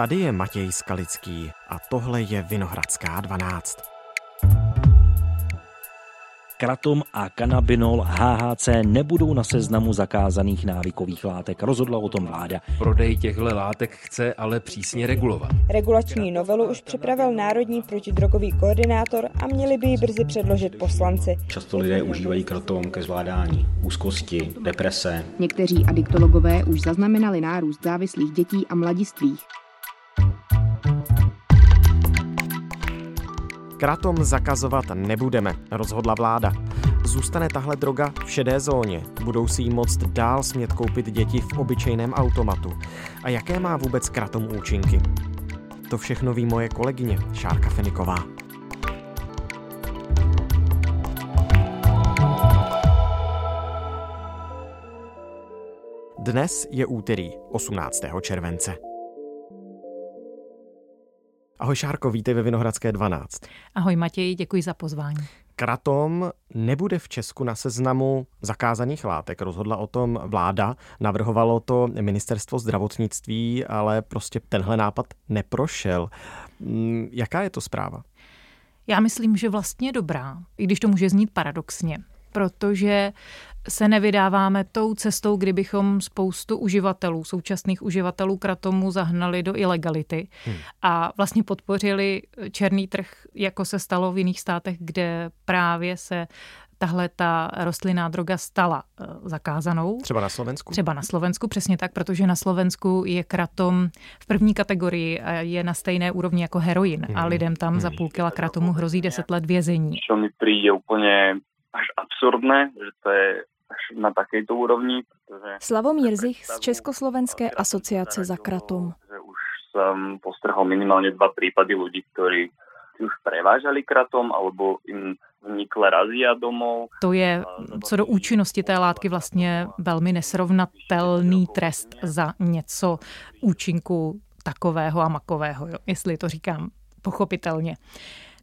Tady je Matěj Skalický a tohle je Vinohradská 12. Kratom a kanabinol HHC nebudou na seznamu zakázaných návykových látek. Rozhodla o tom vláda. Prodej těchto látek chce ale přísně regulovat. Regulační novelu už připravil Národní protidrogový koordinátor a měli by ji brzy předložit poslanci. Často lidé užívají kratom ke zvládání úzkosti, deprese. Někteří adiktologové už zaznamenali nárůst závislých dětí a mladistvých. Kratom zakazovat nebudeme, rozhodla vláda. Zůstane tahle droga v šedé zóně. Budou si ji moct dál smět koupit děti v obyčejném automatu. A jaké má vůbec kratom účinky? To všechno ví moje kolegyně Šárka Feniková. Dnes je úterý 18. července. Ahoj Šárko, vítej ve Vinohradské 12. Ahoj Matěj, děkuji za pozvání. Kratom nebude v Česku na seznamu zakázaných látek. Rozhodla o tom vláda, navrhovalo to ministerstvo zdravotnictví, ale prostě tenhle nápad neprošel. Mm, jaká je to zpráva? Já myslím, že vlastně dobrá, i když to může znít paradoxně, protože se nevydáváme tou cestou, kdybychom spoustu uživatelů, současných uživatelů kratomu zahnali do ilegality hmm. a vlastně podpořili černý trh, jako se stalo v jiných státech, kde právě se tahle ta rostlinná droga stala eh, zakázanou. Třeba na Slovensku? Třeba na Slovensku, přesně tak, protože na Slovensku je kratom v první kategorii a je na stejné úrovni jako heroin hmm. a lidem tam hmm. za půl kila kratomu hrozí 10 let vězení. Co mi přijde úplně až absurdné, že to je až na takejto úrovni. Protože Slavomír Zich z Československé asociace za kratom. Že už jsem postrhal minimálně dva případy lidí, kteří už prevážali kratom, alebo jim vnikla razia domů. To je co do účinnosti té látky vlastně velmi nesrovnatelný trest za něco účinku takového a makového, jo, jestli to říkám pochopitelně.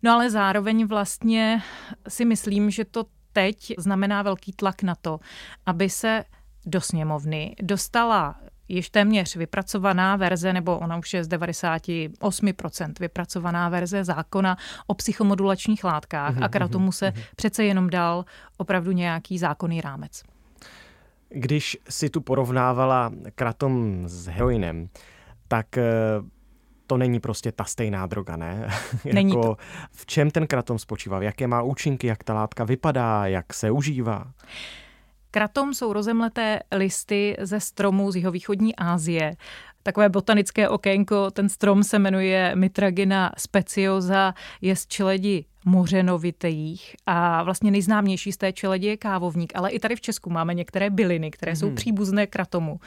No ale zároveň vlastně si myslím, že to teď znamená velký tlak na to, aby se do sněmovny dostala již téměř vypracovaná verze, nebo ona už je z 98% vypracovaná verze zákona o psychomodulačních látkách mm-hmm, a k tomu se mm-hmm. přece jenom dal opravdu nějaký zákonný rámec. Když si tu porovnávala kratom s heroinem, tak eh, to není prostě ta stejná droga, ne? Není jako, to. V čem ten kratom spočívá? Jaké má účinky? Jak ta látka vypadá? Jak se užívá? Kratom jsou rozemleté listy ze stromů z jihovýchodní Asie. Takové botanické okénko, ten strom se jmenuje Mitragina speciosa, je z čeledi mořenovitých a vlastně nejznámější z té čeledi je kávovník, ale i tady v Česku máme některé byliny, které jsou hmm. příbuzné kratomu.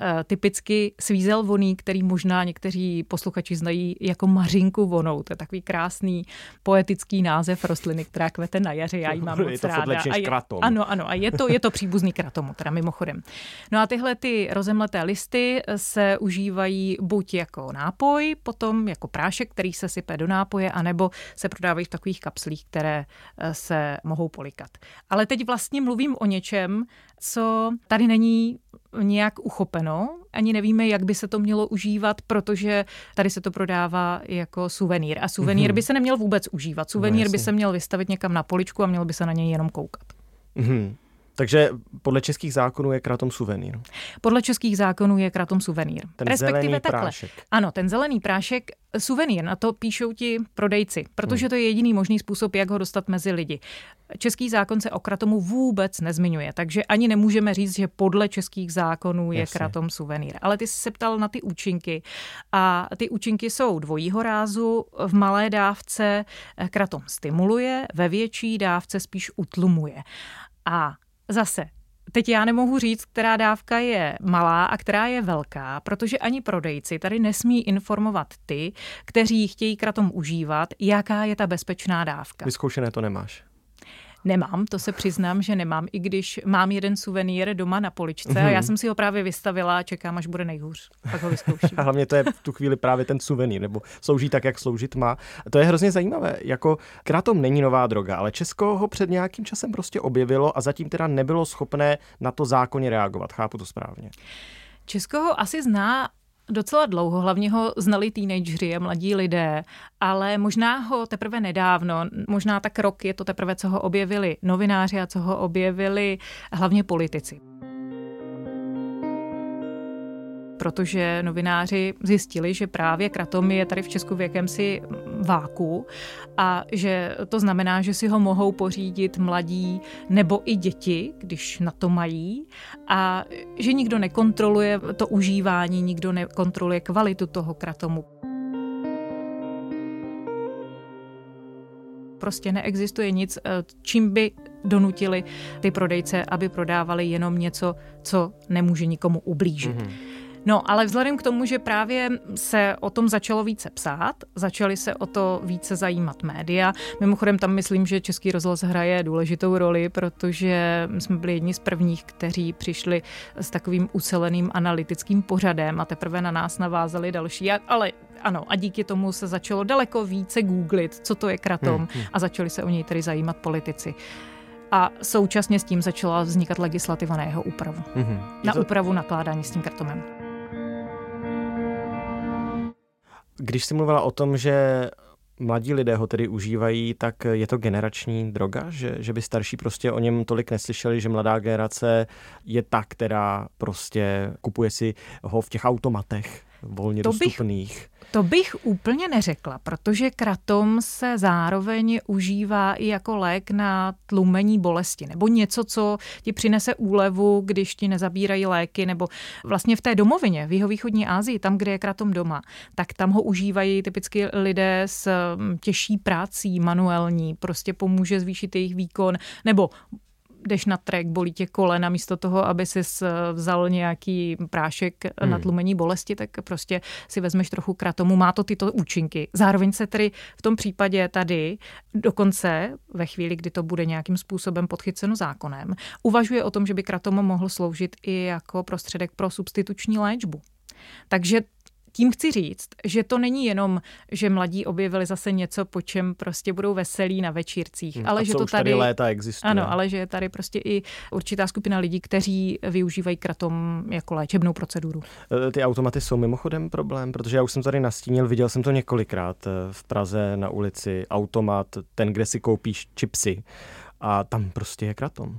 E, typicky svízel voný, který možná někteří posluchači znají jako mařinku vonou. To je takový krásný poetický název rostliny, která kvete na jaře. Já ji mám je moc to ráda. A je, kratom. Ano, ano, a je to, je to příbuzný kratomu, teda mimochodem. No a tyhle ty rozemleté listy se užívají buď jako nápoj, potom jako prášek, který se sype do nápoje, anebo se prodávají v takových kapslích, které eh, se mohou polikat. Ale teď vlastně mluvím o něčem, co tady není nějak uchopeno, ani nevíme, jak by se to mělo užívat, protože tady se to prodává jako suvenýr. A suvenýr mm-hmm. by se neměl vůbec užívat. Suvenýr no, by se měl vystavit někam na poličku a měl by se na něj jenom koukat. Mm-hmm. Takže podle českých zákonů je kratom suvenýr. Podle českých zákonů je kratom suvenýr. Ten Respektive zelený takhle. prášek. Ano, ten zelený prášek, suvenýr, na to píšou ti prodejci, protože hmm. to je jediný možný způsob, jak ho dostat mezi lidi. Český zákon se o kratomu vůbec nezmiňuje, takže ani nemůžeme říct, že podle českých zákonů je Jasně. kratom suvenýr. Ale ty jsi se ptal na ty účinky a ty účinky jsou dvojího rázu. V malé dávce kratom stimuluje, ve větší dávce spíš utlumuje. A Zase, Teď já nemohu říct, která dávka je malá a která je velká, protože ani prodejci tady nesmí informovat ty, kteří chtějí kratom užívat, jaká je ta bezpečná dávka. Vyzkoušené to nemáš. Nemám, to se přiznám, že nemám, i když mám jeden suvenýr doma na poličce mm-hmm. a já mhm. jsem si ho právě vystavila a čekám, až bude nejhůř. Pak ho vyzkouším. a hlavně to je v tu chvíli právě ten suvenýr, nebo slouží tak, jak sloužit má. To je hrozně zajímavé. Jako kratom není nová droga, ale Česko ho před nějakým časem prostě objevilo a zatím teda nebylo schopné na to zákonně reagovat. Chápu to správně. Česko ho asi zná docela dlouho, hlavně ho znali teenageři a mladí lidé, ale možná ho teprve nedávno, možná tak rok je to teprve, co ho objevili novináři a co ho objevili hlavně politici. Protože novináři zjistili, že právě kratom je tady v Česku v jakémsi váku a že to znamená, že si ho mohou pořídit mladí nebo i děti, když na to mají a že nikdo nekontroluje to užívání, nikdo nekontroluje kvalitu toho kratomu. prostě neexistuje nic, eh, čím by donutili ty prodejce, aby prodávali jenom něco, co nemůže nikomu ublížit. Mm-hmm. No, ale vzhledem k tomu, že právě se o tom začalo více psát, začaly se o to více zajímat média. Mimochodem tam myslím, že Český rozhlas hraje důležitou roli, protože jsme byli jedni z prvních, kteří přišli s takovým uceleným analytickým pořadem a teprve na nás navázali další. Ale ano, a díky tomu se začalo daleko více googlit, co to je kratom hmm, hmm. a začali se o něj tedy zajímat politici a současně s tím začala vznikat legislativa na jeho úpravu. Mm-hmm. Na to... úpravu nakládání s tím kartomem. Když jsi mluvila o tom, že mladí lidé ho tedy užívají, tak je to generační droga, že, že by starší prostě o něm tolik neslyšeli, že mladá generace je ta, která prostě kupuje si ho v těch automatech volně to dostupných. Bych, to bych úplně neřekla, protože kratom se zároveň užívá i jako lék na tlumení bolesti, nebo něco, co ti přinese úlevu, když ti nezabírají léky, nebo vlastně v té domovině, v jihovýchodní Asii, tam, kde je kratom doma, tak tam ho užívají typicky lidé s mm, těžší prací, manuální, prostě pomůže zvýšit jejich výkon, nebo jdeš na trek, bolí tě kolena, místo toho, aby si vzal nějaký prášek hmm. na tlumení bolesti, tak prostě si vezmeš trochu kratomu. Má to tyto účinky. Zároveň se tedy v tom případě tady dokonce ve chvíli, kdy to bude nějakým způsobem podchyceno zákonem, uvažuje o tom, že by kratom mohl sloužit i jako prostředek pro substituční léčbu. Takže tím chci říct, že to není jenom, že mladí objevili zase něco, po čem prostě budou veselí na večírcích, hmm, ale že to tady, tady léta existuje. Ano, ale že je tady prostě i určitá skupina lidí, kteří využívají kratom jako léčebnou proceduru. E, ty automaty jsou mimochodem problém, protože já už jsem tady nastínil, viděl jsem to několikrát e, v Praze na ulici, automat, ten, kde si koupíš čipsy a tam prostě je kratom.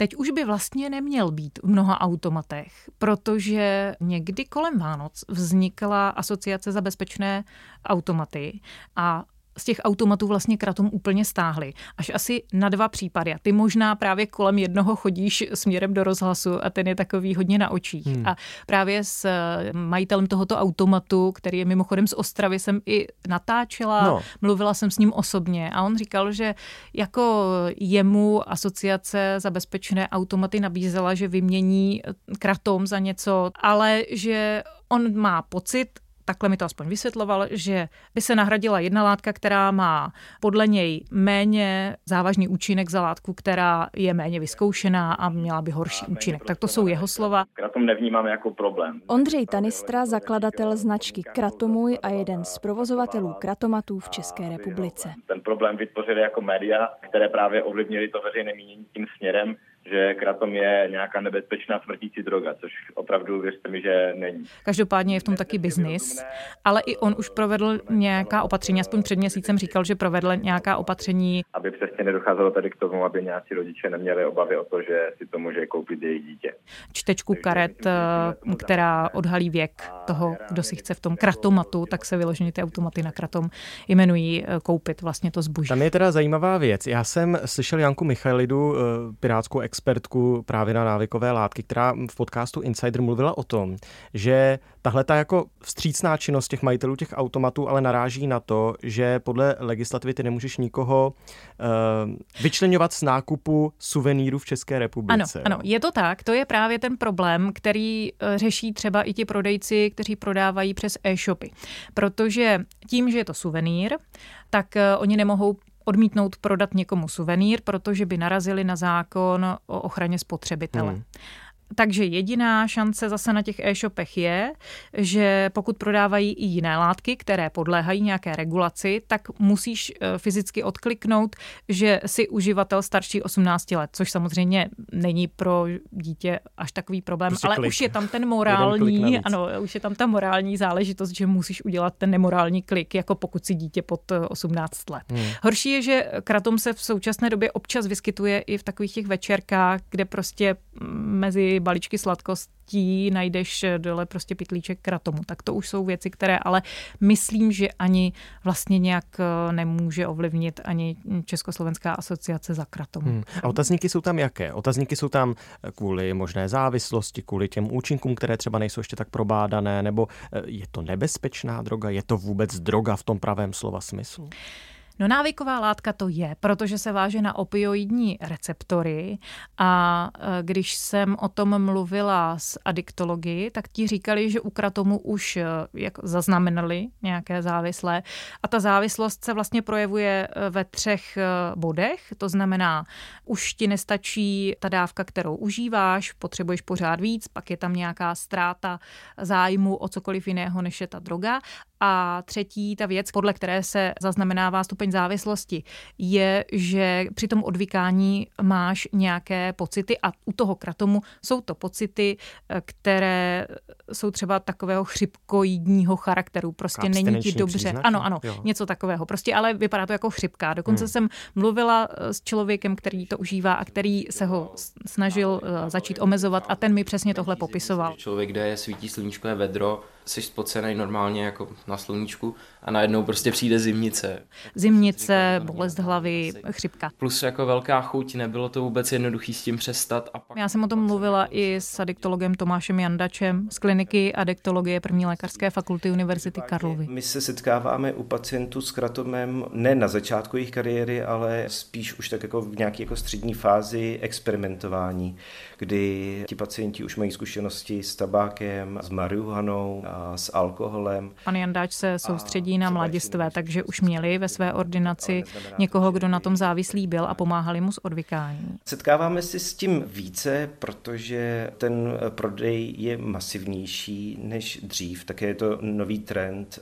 Teď už by vlastně neměl být v mnoha automatech, protože někdy kolem Vánoc vznikla asociace za bezpečné automaty a z těch automatů vlastně kratom úplně stáhli. Až asi na dva případy. A ty možná právě kolem jednoho chodíš směrem do rozhlasu a ten je takový hodně na očích. Hmm. A právě s eh, majitelem tohoto automatu, který je mimochodem z Ostravy, jsem i natáčela, no. mluvila jsem s ním osobně a on říkal, že jako jemu asociace za bezpečné automaty nabízela, že vymění kratom za něco, ale že on má pocit, takhle mi to aspoň vysvětloval, že by se nahradila jedna látka, která má podle něj méně závažný účinek za látku, která je méně vyzkoušená a měla by horší účinek. Tak to jsou jeho slova. Kratom nevnímám jako problém. Ondřej Tanistra, zakladatel značky Kratomuj a jeden z provozovatelů kratomatů v České republice. Ten problém vytvořili jako média, které právě ovlivnili to veřejné mínění tím směrem, že kratom je nějaká nebezpečná smrtící droga, což opravdu věřte mi, že není. Každopádně je v tom taky biznis, ale i on už provedl nějaká opatření, aspoň před měsícem říkal, že provedl nějaká opatření. Aby přesně nedocházelo tady k tomu, aby nějací rodiče neměli obavy o to, že si to může koupit jejich dítě. Čtečku karet, eh, která odhalí věk toho, kdo si chce v tom kratomatu, tak se vyloženě ty automaty na kratom jmenují eh, koupit vlastně to zboží. Tam je teda zajímavá věc. Já jsem slyšel Janku Michailidu, eh, pirátskou expertku právě na návykové látky, která v podcastu Insider mluvila o tom, že tahle ta jako vstřícná činnost těch majitelů těch automatů ale naráží na to, že podle legislativy ty nemůžeš nikoho uh, vyčlenovat z nákupu suvenýrů v České republice. Ano, ano, je to tak. To je právě ten problém, který uh, řeší třeba i ti prodejci, kteří prodávají přes e-shopy. Protože tím, že je to suvenýr, tak uh, oni nemohou odmítnout prodat někomu suvenýr, protože by narazili na zákon o ochraně spotřebitele. Hmm. Takže jediná šance zase na těch e-shopech je, že pokud prodávají i jiné látky, které podléhají nějaké regulaci, tak musíš eh, fyzicky odkliknout, že si uživatel starší 18 let, což samozřejmě není pro dítě až takový problém, prostě ale klik. už je tam ten morální, ano, už je tam ta morální záležitost, že musíš udělat ten nemorální klik, jako pokud si dítě pod 18 let. Hmm. Horší je, že kratom se v současné době občas vyskytuje i v takových těch večerkách, kde prostě mezi balíčky sladkostí najdeš dole prostě pitlíček kratomu. Tak to už jsou věci, které ale myslím, že ani vlastně nějak eh, nemůže ovlivnit ani Československá asociace za kratom. Hmm. A otazníky jsou tam jaké? Otazníky jsou tam kvůli možné závislosti, kvůli těm účinkům, které třeba nejsou ještě tak probádané, nebo eh, je to nebezpečná droga? Je to vůbec droga v tom pravém slova smyslu? No návyková látka to je, protože se váže na opioidní receptory a e, když jsem o tom mluvila s adiktologi, tak ti říkali, že u kratomu už e, jak zaznamenali nějaké závislé. A ta závislost se vlastně projevuje e, ve třech bodech, to znamená, už ti nestačí ta dávka, kterou užíváš, potřebuješ pořád víc, pak je tam nějaká ztráta zájmu o cokoliv jiného, než je ta droga a třetí, ta věc, podle které se zaznamenává stupeň závislosti, je, že při tom odvykání máš nějaké pocity a u toho kratomu jsou to pocity, které jsou třeba takového chřipkoidního charakteru. Prostě není ti dobře. Příznak? Ano, ano, jo. něco takového. Prostě ale vypadá to jako chřipka. Dokonce hmm. jsem mluvila eh, s člověkem, který to užívá a který se ho snažil eh, začít omezovat a ten mi přesně tohle popisoval. Člověk, kde je svítí sluníčko, je vedro, jsi spocený normálně jako na sluníčku a najednou prostě přijde zimnice. Zimnice, bolest hlavy, chřipka. Plus jako velká chuť, nebylo to vůbec jednoduchý s tím přestat. A pak... Já jsem o tom mluvila i s adiktologem Tomášem Jandačem z kliniky adektologie první lékařské fakulty Univerzity Karlovy. My se setkáváme u pacientů s kratomem ne na začátku jejich kariéry, ale spíš už tak jako v nějaké jako střední fázi experimentování, kdy ti pacienti už mají zkušenosti s tabákem, s marihuanou, a s alkoholem. Pan Jandáč se soustředí na mladistvé, takže už měli ve své ordinaci někoho, kdo na tom závislý byl a pomáhali mu s odvykání. Setkáváme se s tím více, protože ten prodej je masivnější než dřív, také je to nový trend.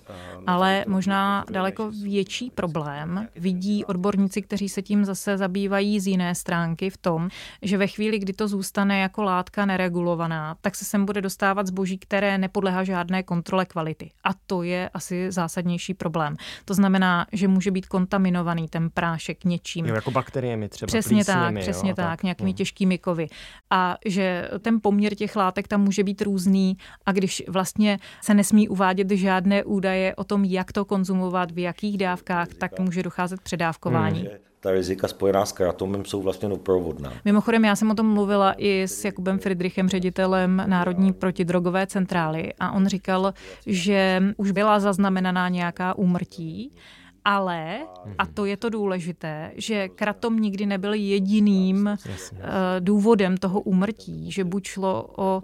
Ale možná daleko větší problém vidí odborníci, kteří se tím zase zabývají z jiné stránky v tom, že ve chvíli, kdy to zůstane jako látka neregulovaná, tak se sem bude dostávat zboží, které nepodlehá žádné kontrole kvality. A to je asi zásadnější problém. To znamená, že může být kontaminovaný ten prášek něčím. Jo, jako bakteriemi třeba. Přesně tak, přesně jo, tak, tak, nějakými hmm. těžkými kovy. A že ten poměr těch látek tam může být různý a když vlastně se nesmí uvádět žádné údaje o tom, jak to konzumovat, v jakých dávkách, tak může docházet předávkování. Hmm ta rizika spojená s kratomem jsou vlastně doprovodná. Mimochodem, já jsem o tom mluvila i s Jakubem Friedrichem, ředitelem Národní protidrogové centrály a on říkal, že už byla zaznamenaná nějaká úmrtí, ale, a to je to důležité, že kratom nikdy nebyl jediným. Eh, důvodem toho úmrtí, že buď šlo o,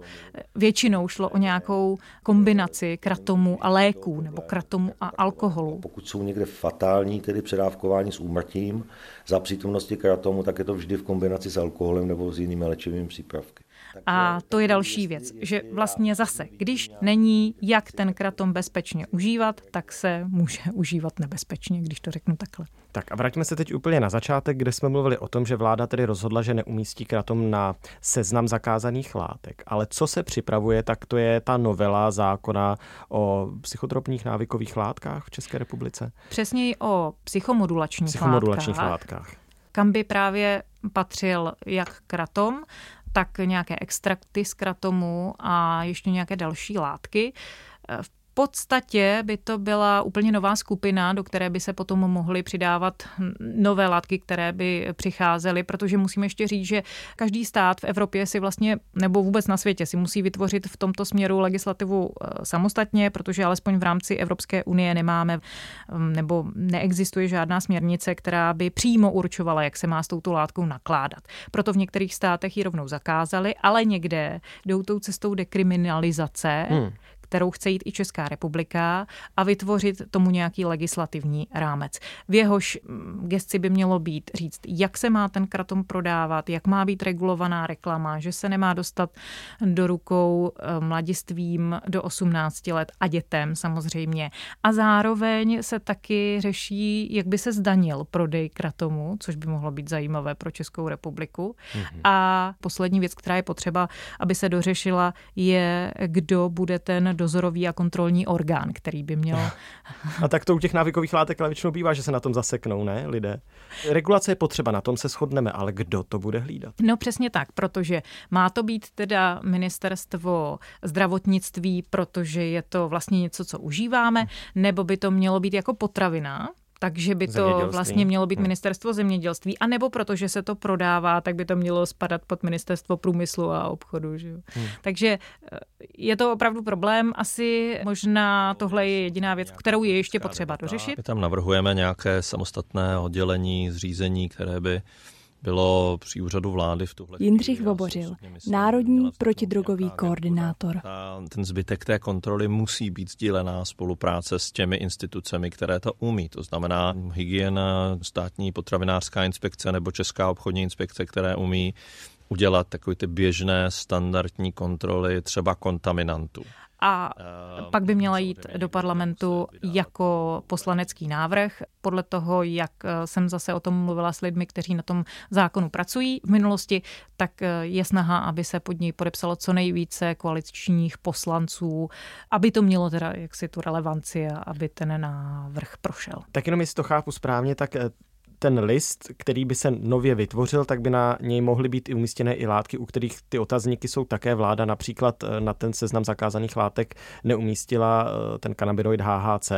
většinou šlo o nějakou kombinaci kratomu a léků, nebo kratomu a alkoholu. Pokud jsou někde fatální, tedy předávkování s úmrtím za přítomnosti kratomu, tak je to vždy v kombinaci s alkoholem nebo s jinými léčivými přípravky. A to je další věc, že vlastně zase, když není jak ten kratom bezpečně užívat, tak se může užívat nebezpečně, když to řeknu takhle. Tak a vraťme se teď úplně na začátek, kde jsme mluvili o tom, že vláda tedy rozhodla, že neumístí kratom na seznam zakázaných látek. Ale co se připravuje, tak to je ta novela zákona o psychotropních návykových látkách v České republice. Přesněji o psychomodulačních, psychomodulačních látkách. látkách kam by právě patřil jak kratom, tak nějaké extrakty z kratomu a ještě nějaké další látky. V podstatě by to byla úplně nová skupina, do které by se potom mohly přidávat nové látky, které by přicházely, protože musíme ještě říct, že každý stát v Evropě si vlastně, nebo vůbec na světě, si musí vytvořit v tomto směru legislativu eh, samostatně, protože alespoň v rámci Evropské unie nemáme mm, nebo neexistuje žádná směrnice, která by přímo určovala, jak se má s touto látkou nakládat. Proto v některých státech ji rovnou zakázali, ale někde jdou tou cestou dekriminalizace, hmm kterou chce jít i Česká republika a vytvořit tomu nějaký legislativní rámec. V jehož mm, gesci by mělo být říct, jak se má ten kratom prodávat, jak má být regulovaná reklama, že se nemá dostat do rukou eh, mladistvím do 18 let a dětem samozřejmě. A zároveň se taky řeší, jak by se zdanil prodej kratomu, což by mohlo být zajímavé pro Českou republiku. Mm-hmm. A poslední věc, která je potřeba, aby se dořešila, je, kdo bude ten dozorový a kontrolní orgán, který by měl. A tak to u těch návykových látek ale většinou bývá, že se na tom zaseknou, ne, lidé? Regulace je potřeba, na tom se shodneme, ale kdo to bude hlídat? No přesně tak, protože má to být teda ministerstvo zdravotnictví, protože je to vlastně něco, co užíváme, nebo by to mělo být jako potravina, takže by to vlastně mělo být hmm. ministerstvo zemědělství, a nebo protože se to prodává, tak by to mělo spadat pod ministerstvo průmyslu a obchodu. Že? Hmm. Takže eh, je to opravdu problém. Asi možná tohle je jediná věc, kterou je ještě potřeba dořešit. My tam navrhujeme nějaké samostatné oddělení, zřízení, které by bylo při úřadu vlády v tuhle Jindřich Vobořil, národní protidrogový koordinátor. Ten zbytek té kontroly musí být sdílená spolupráce s těmi institucemi, které to umí. To znamená hygiena, státní potravinářská inspekce nebo Česká obchodní inspekce, které umí udělat takové ty běžné standardní kontroly třeba kontaminantů a pak by měla jít do parlamentu jako poslanecký návrh. Podle toho, jak eh, jsem zase o tom mluvila s lidmi, kteří na tom zákonu pracují v minulosti, tak eh, je snaha, aby se pod něj podepsalo co nejvíce koaličních poslanců, aby to mělo teda jaksi tu relevanci a aby ten návrh prošel. Tak jenom jestli to chápu správně, tak eh, ten list, který by se nově vytvořil, tak by na něj mohly být i umístěné i látky, u kterých ty otazníky jsou také vláda. Například eh, na ten seznam zakázaných látek neumístila eh, ten kanabinoid HHC,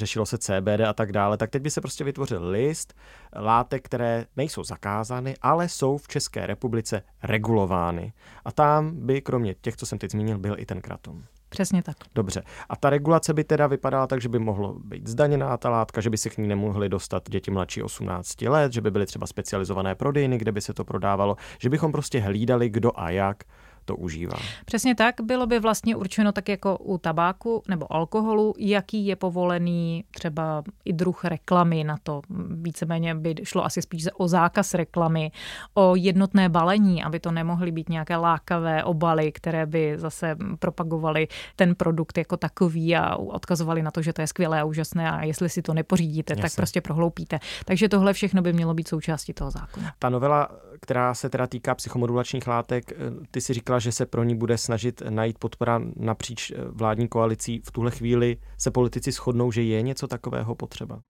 řešilo se CBD a tak dále. Tak teď by se prostě vytvořil list látek, které nejsou zakázány, ale jsou v České republice regulovány. A tam by kromě těch, co jsem teď zmínil, byl i ten kratom. Přesně tak. Dobře. A ta regulace by teda vypadala tak, že by mohlo být zdaněná ta látka, že by se k ní nemohly dostat děti mladší 18 let, že by byly třeba specializované prodejny, kde by se to prodávalo, že bychom prostě hlídali, kdo a jak to užívá. Přesně tak, bylo by vlastně určeno tak jako u tabáku nebo alkoholu, jaký je povolený třeba i druh reklamy na to. Víceméně by šlo asi spíš o zákaz reklamy, o jednotné balení, aby to nemohly být nějaké lákavé obaly, které by zase propagovaly ten produkt jako takový a odkazovali na to, že to je skvělé a úžasné a jestli si to nepořídíte, Jasne. tak prostě prohloupíte. Takže tohle všechno by mělo být součástí toho zákona. Ta novela, která se teda týká psychomodulačních látek, ty si říkala, že se pro ní bude snažit najít podpora napříč eh, vládní koalicí. V tuhle chvíli se politici shodnou, že je něco takového potřeba.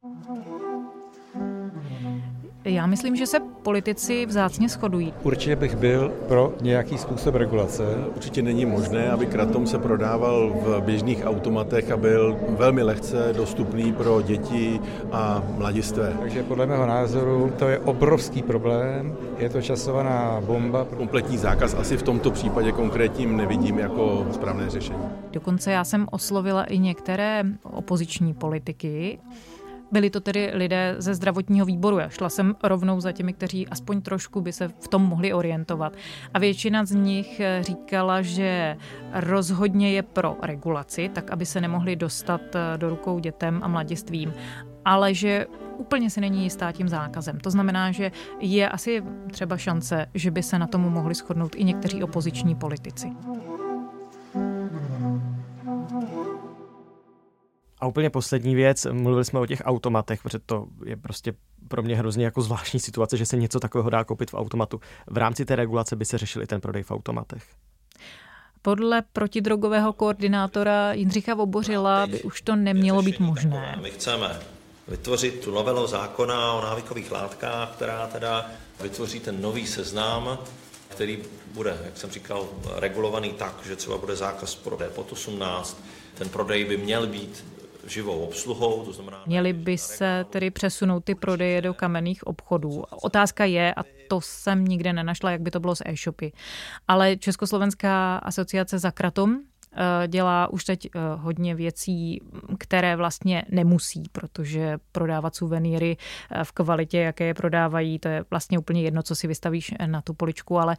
Já myslím, že se politici vzácně shodují. Určitě bych byl pro nějaký způsob regulace. Určitě není možné, aby kratom se prodával v běžných automatech a byl velmi lehce dostupný pro děti a mladistvé. Takže podle mého názoru to je obrovský problém. Je to časovaná bomba. Kompletní zákaz asi v tomto případě konkrétním nevidím jako správné řešení. Dokonce já jsem oslovila i některé opoziční politiky byli to tedy lidé ze zdravotního výboru. Já šla jsem rovnou za těmi, kteří aspoň trošku by se v tom mohli orientovat. A většina z nich eh, říkala, že rozhodně je pro regulaci, tak aby se nemohli dostat eh, do rukou dětem a mladistvím ale že úplně si není jistá tím zákazem. To znamená, že je asi třeba šance, že by se na tomu mohli shodnout i někteří opoziční politici. A úplně poslední věc, mluvili jsme o těch automatech, protože to je prostě pro mě hrozně jako zvláštní situace, že se něco takového dá koupit v automatu. V rámci té regulace by se řešil i ten prodej v automatech. Podle protidrogového koordinátora Jindřicha Vobořila by už to nemělo být možné. My chceme vytvořit tu novelu zákona o návykových látkách, která teda vytvoří ten nový seznam, který bude, jak jsem říkal, regulovaný tak, že třeba bude zákaz prodeje pod 18, ten prodej by měl být živou obsluhou, to znamená... Měly by se tedy přesunout ty prodeje do kamenných obchodů. Otázka je, a to jsem nikde nenašla, jak by to bylo s e-shopy, ale Československá asociace za kratom dělá už teď eh, hodně věcí, které vlastně nemusí, protože prodávat suvenýry v kvalitě, jaké je prodávají, to je vlastně úplně jedno, co si vystavíš na tu poličku, ale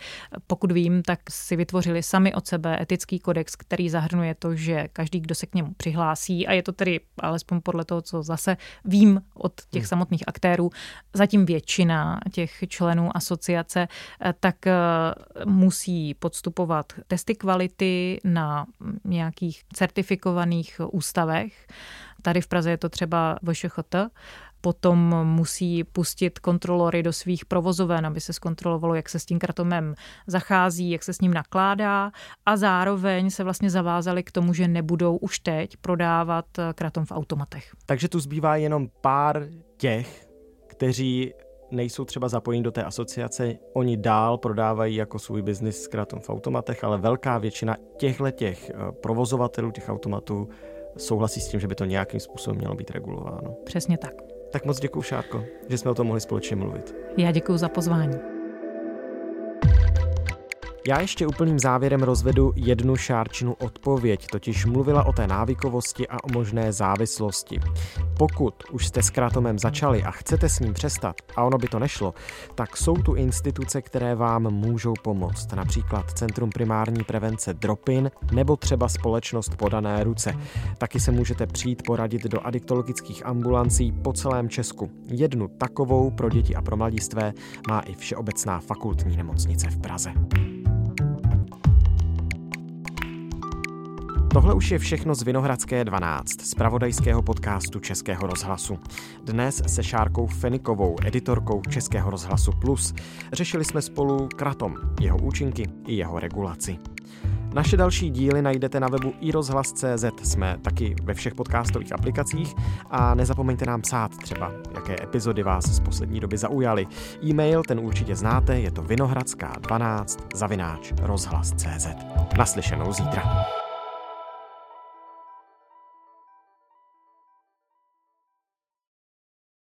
pokud vím, tak si vytvořili sami od sebe etický kodex, který zahrnuje to, že každý, kdo se k němu přihlásí, a je to tedy alespoň podle toho, co zase vím od těch hmm. samotných aktérů, zatím většina těch členů asociace, tak musí podstupovat testy kvality na nějakých certifikovaných ústavech. Tady v Praze je to třeba VŠHT, potom musí pustit kontrolory do svých provozoven, aby se zkontrolovalo, jak se s tím kratomem zachází, jak se s ním nakládá a zároveň se vlastně zavázali k tomu, že nebudou už teď prodávat kratom v automatech. Takže tu zbývá jenom pár těch, kteří nejsou třeba zapojeni do té asociace, oni dál prodávají jako svůj biznis zkrátom v automatech, ale velká většina těchto těch eh, provozovatelů těch automatů souhlasí s tím, že by to nějakým způsobem mělo být regulováno. Přesně tak. Tak moc děkuji, Šárko, že jsme o tom mohli společně mluvit. Já děkuji za pozvání. Já ještě úplným závěrem rozvedu jednu šárčinu odpověď, totiž mluvila o té návykovosti a o možné závislosti. Pokud už jste s kratomem začali a chcete s ním přestat, a ono by to nešlo, tak jsou tu instituce, které vám můžou pomoct, například Centrum primární prevence Dropin nebo třeba společnost Podané ruce. Taky se můžete přijít poradit do adiktologických ambulancí po celém Česku. Jednu takovou pro děti a pro mladistvé má i Všeobecná fakultní nemocnice v Praze. Tohle už je všechno z Vinohradské 12, z pravodajského podcastu Českého rozhlasu. Dnes se Šárkou Fenikovou, editorkou Českého rozhlasu Plus, řešili jsme spolu kratom, jeho účinky i jeho regulaci. Naše další díly najdete na webu iRozhlas.cz, jsme taky ve všech podcastových aplikacích a nezapomeňte nám psát třeba, jaké epizody vás z poslední doby zaujaly. E-mail ten určitě znáte, je to vinohradská12 zavináč rozhlas.cz. Naslyšenou zítra.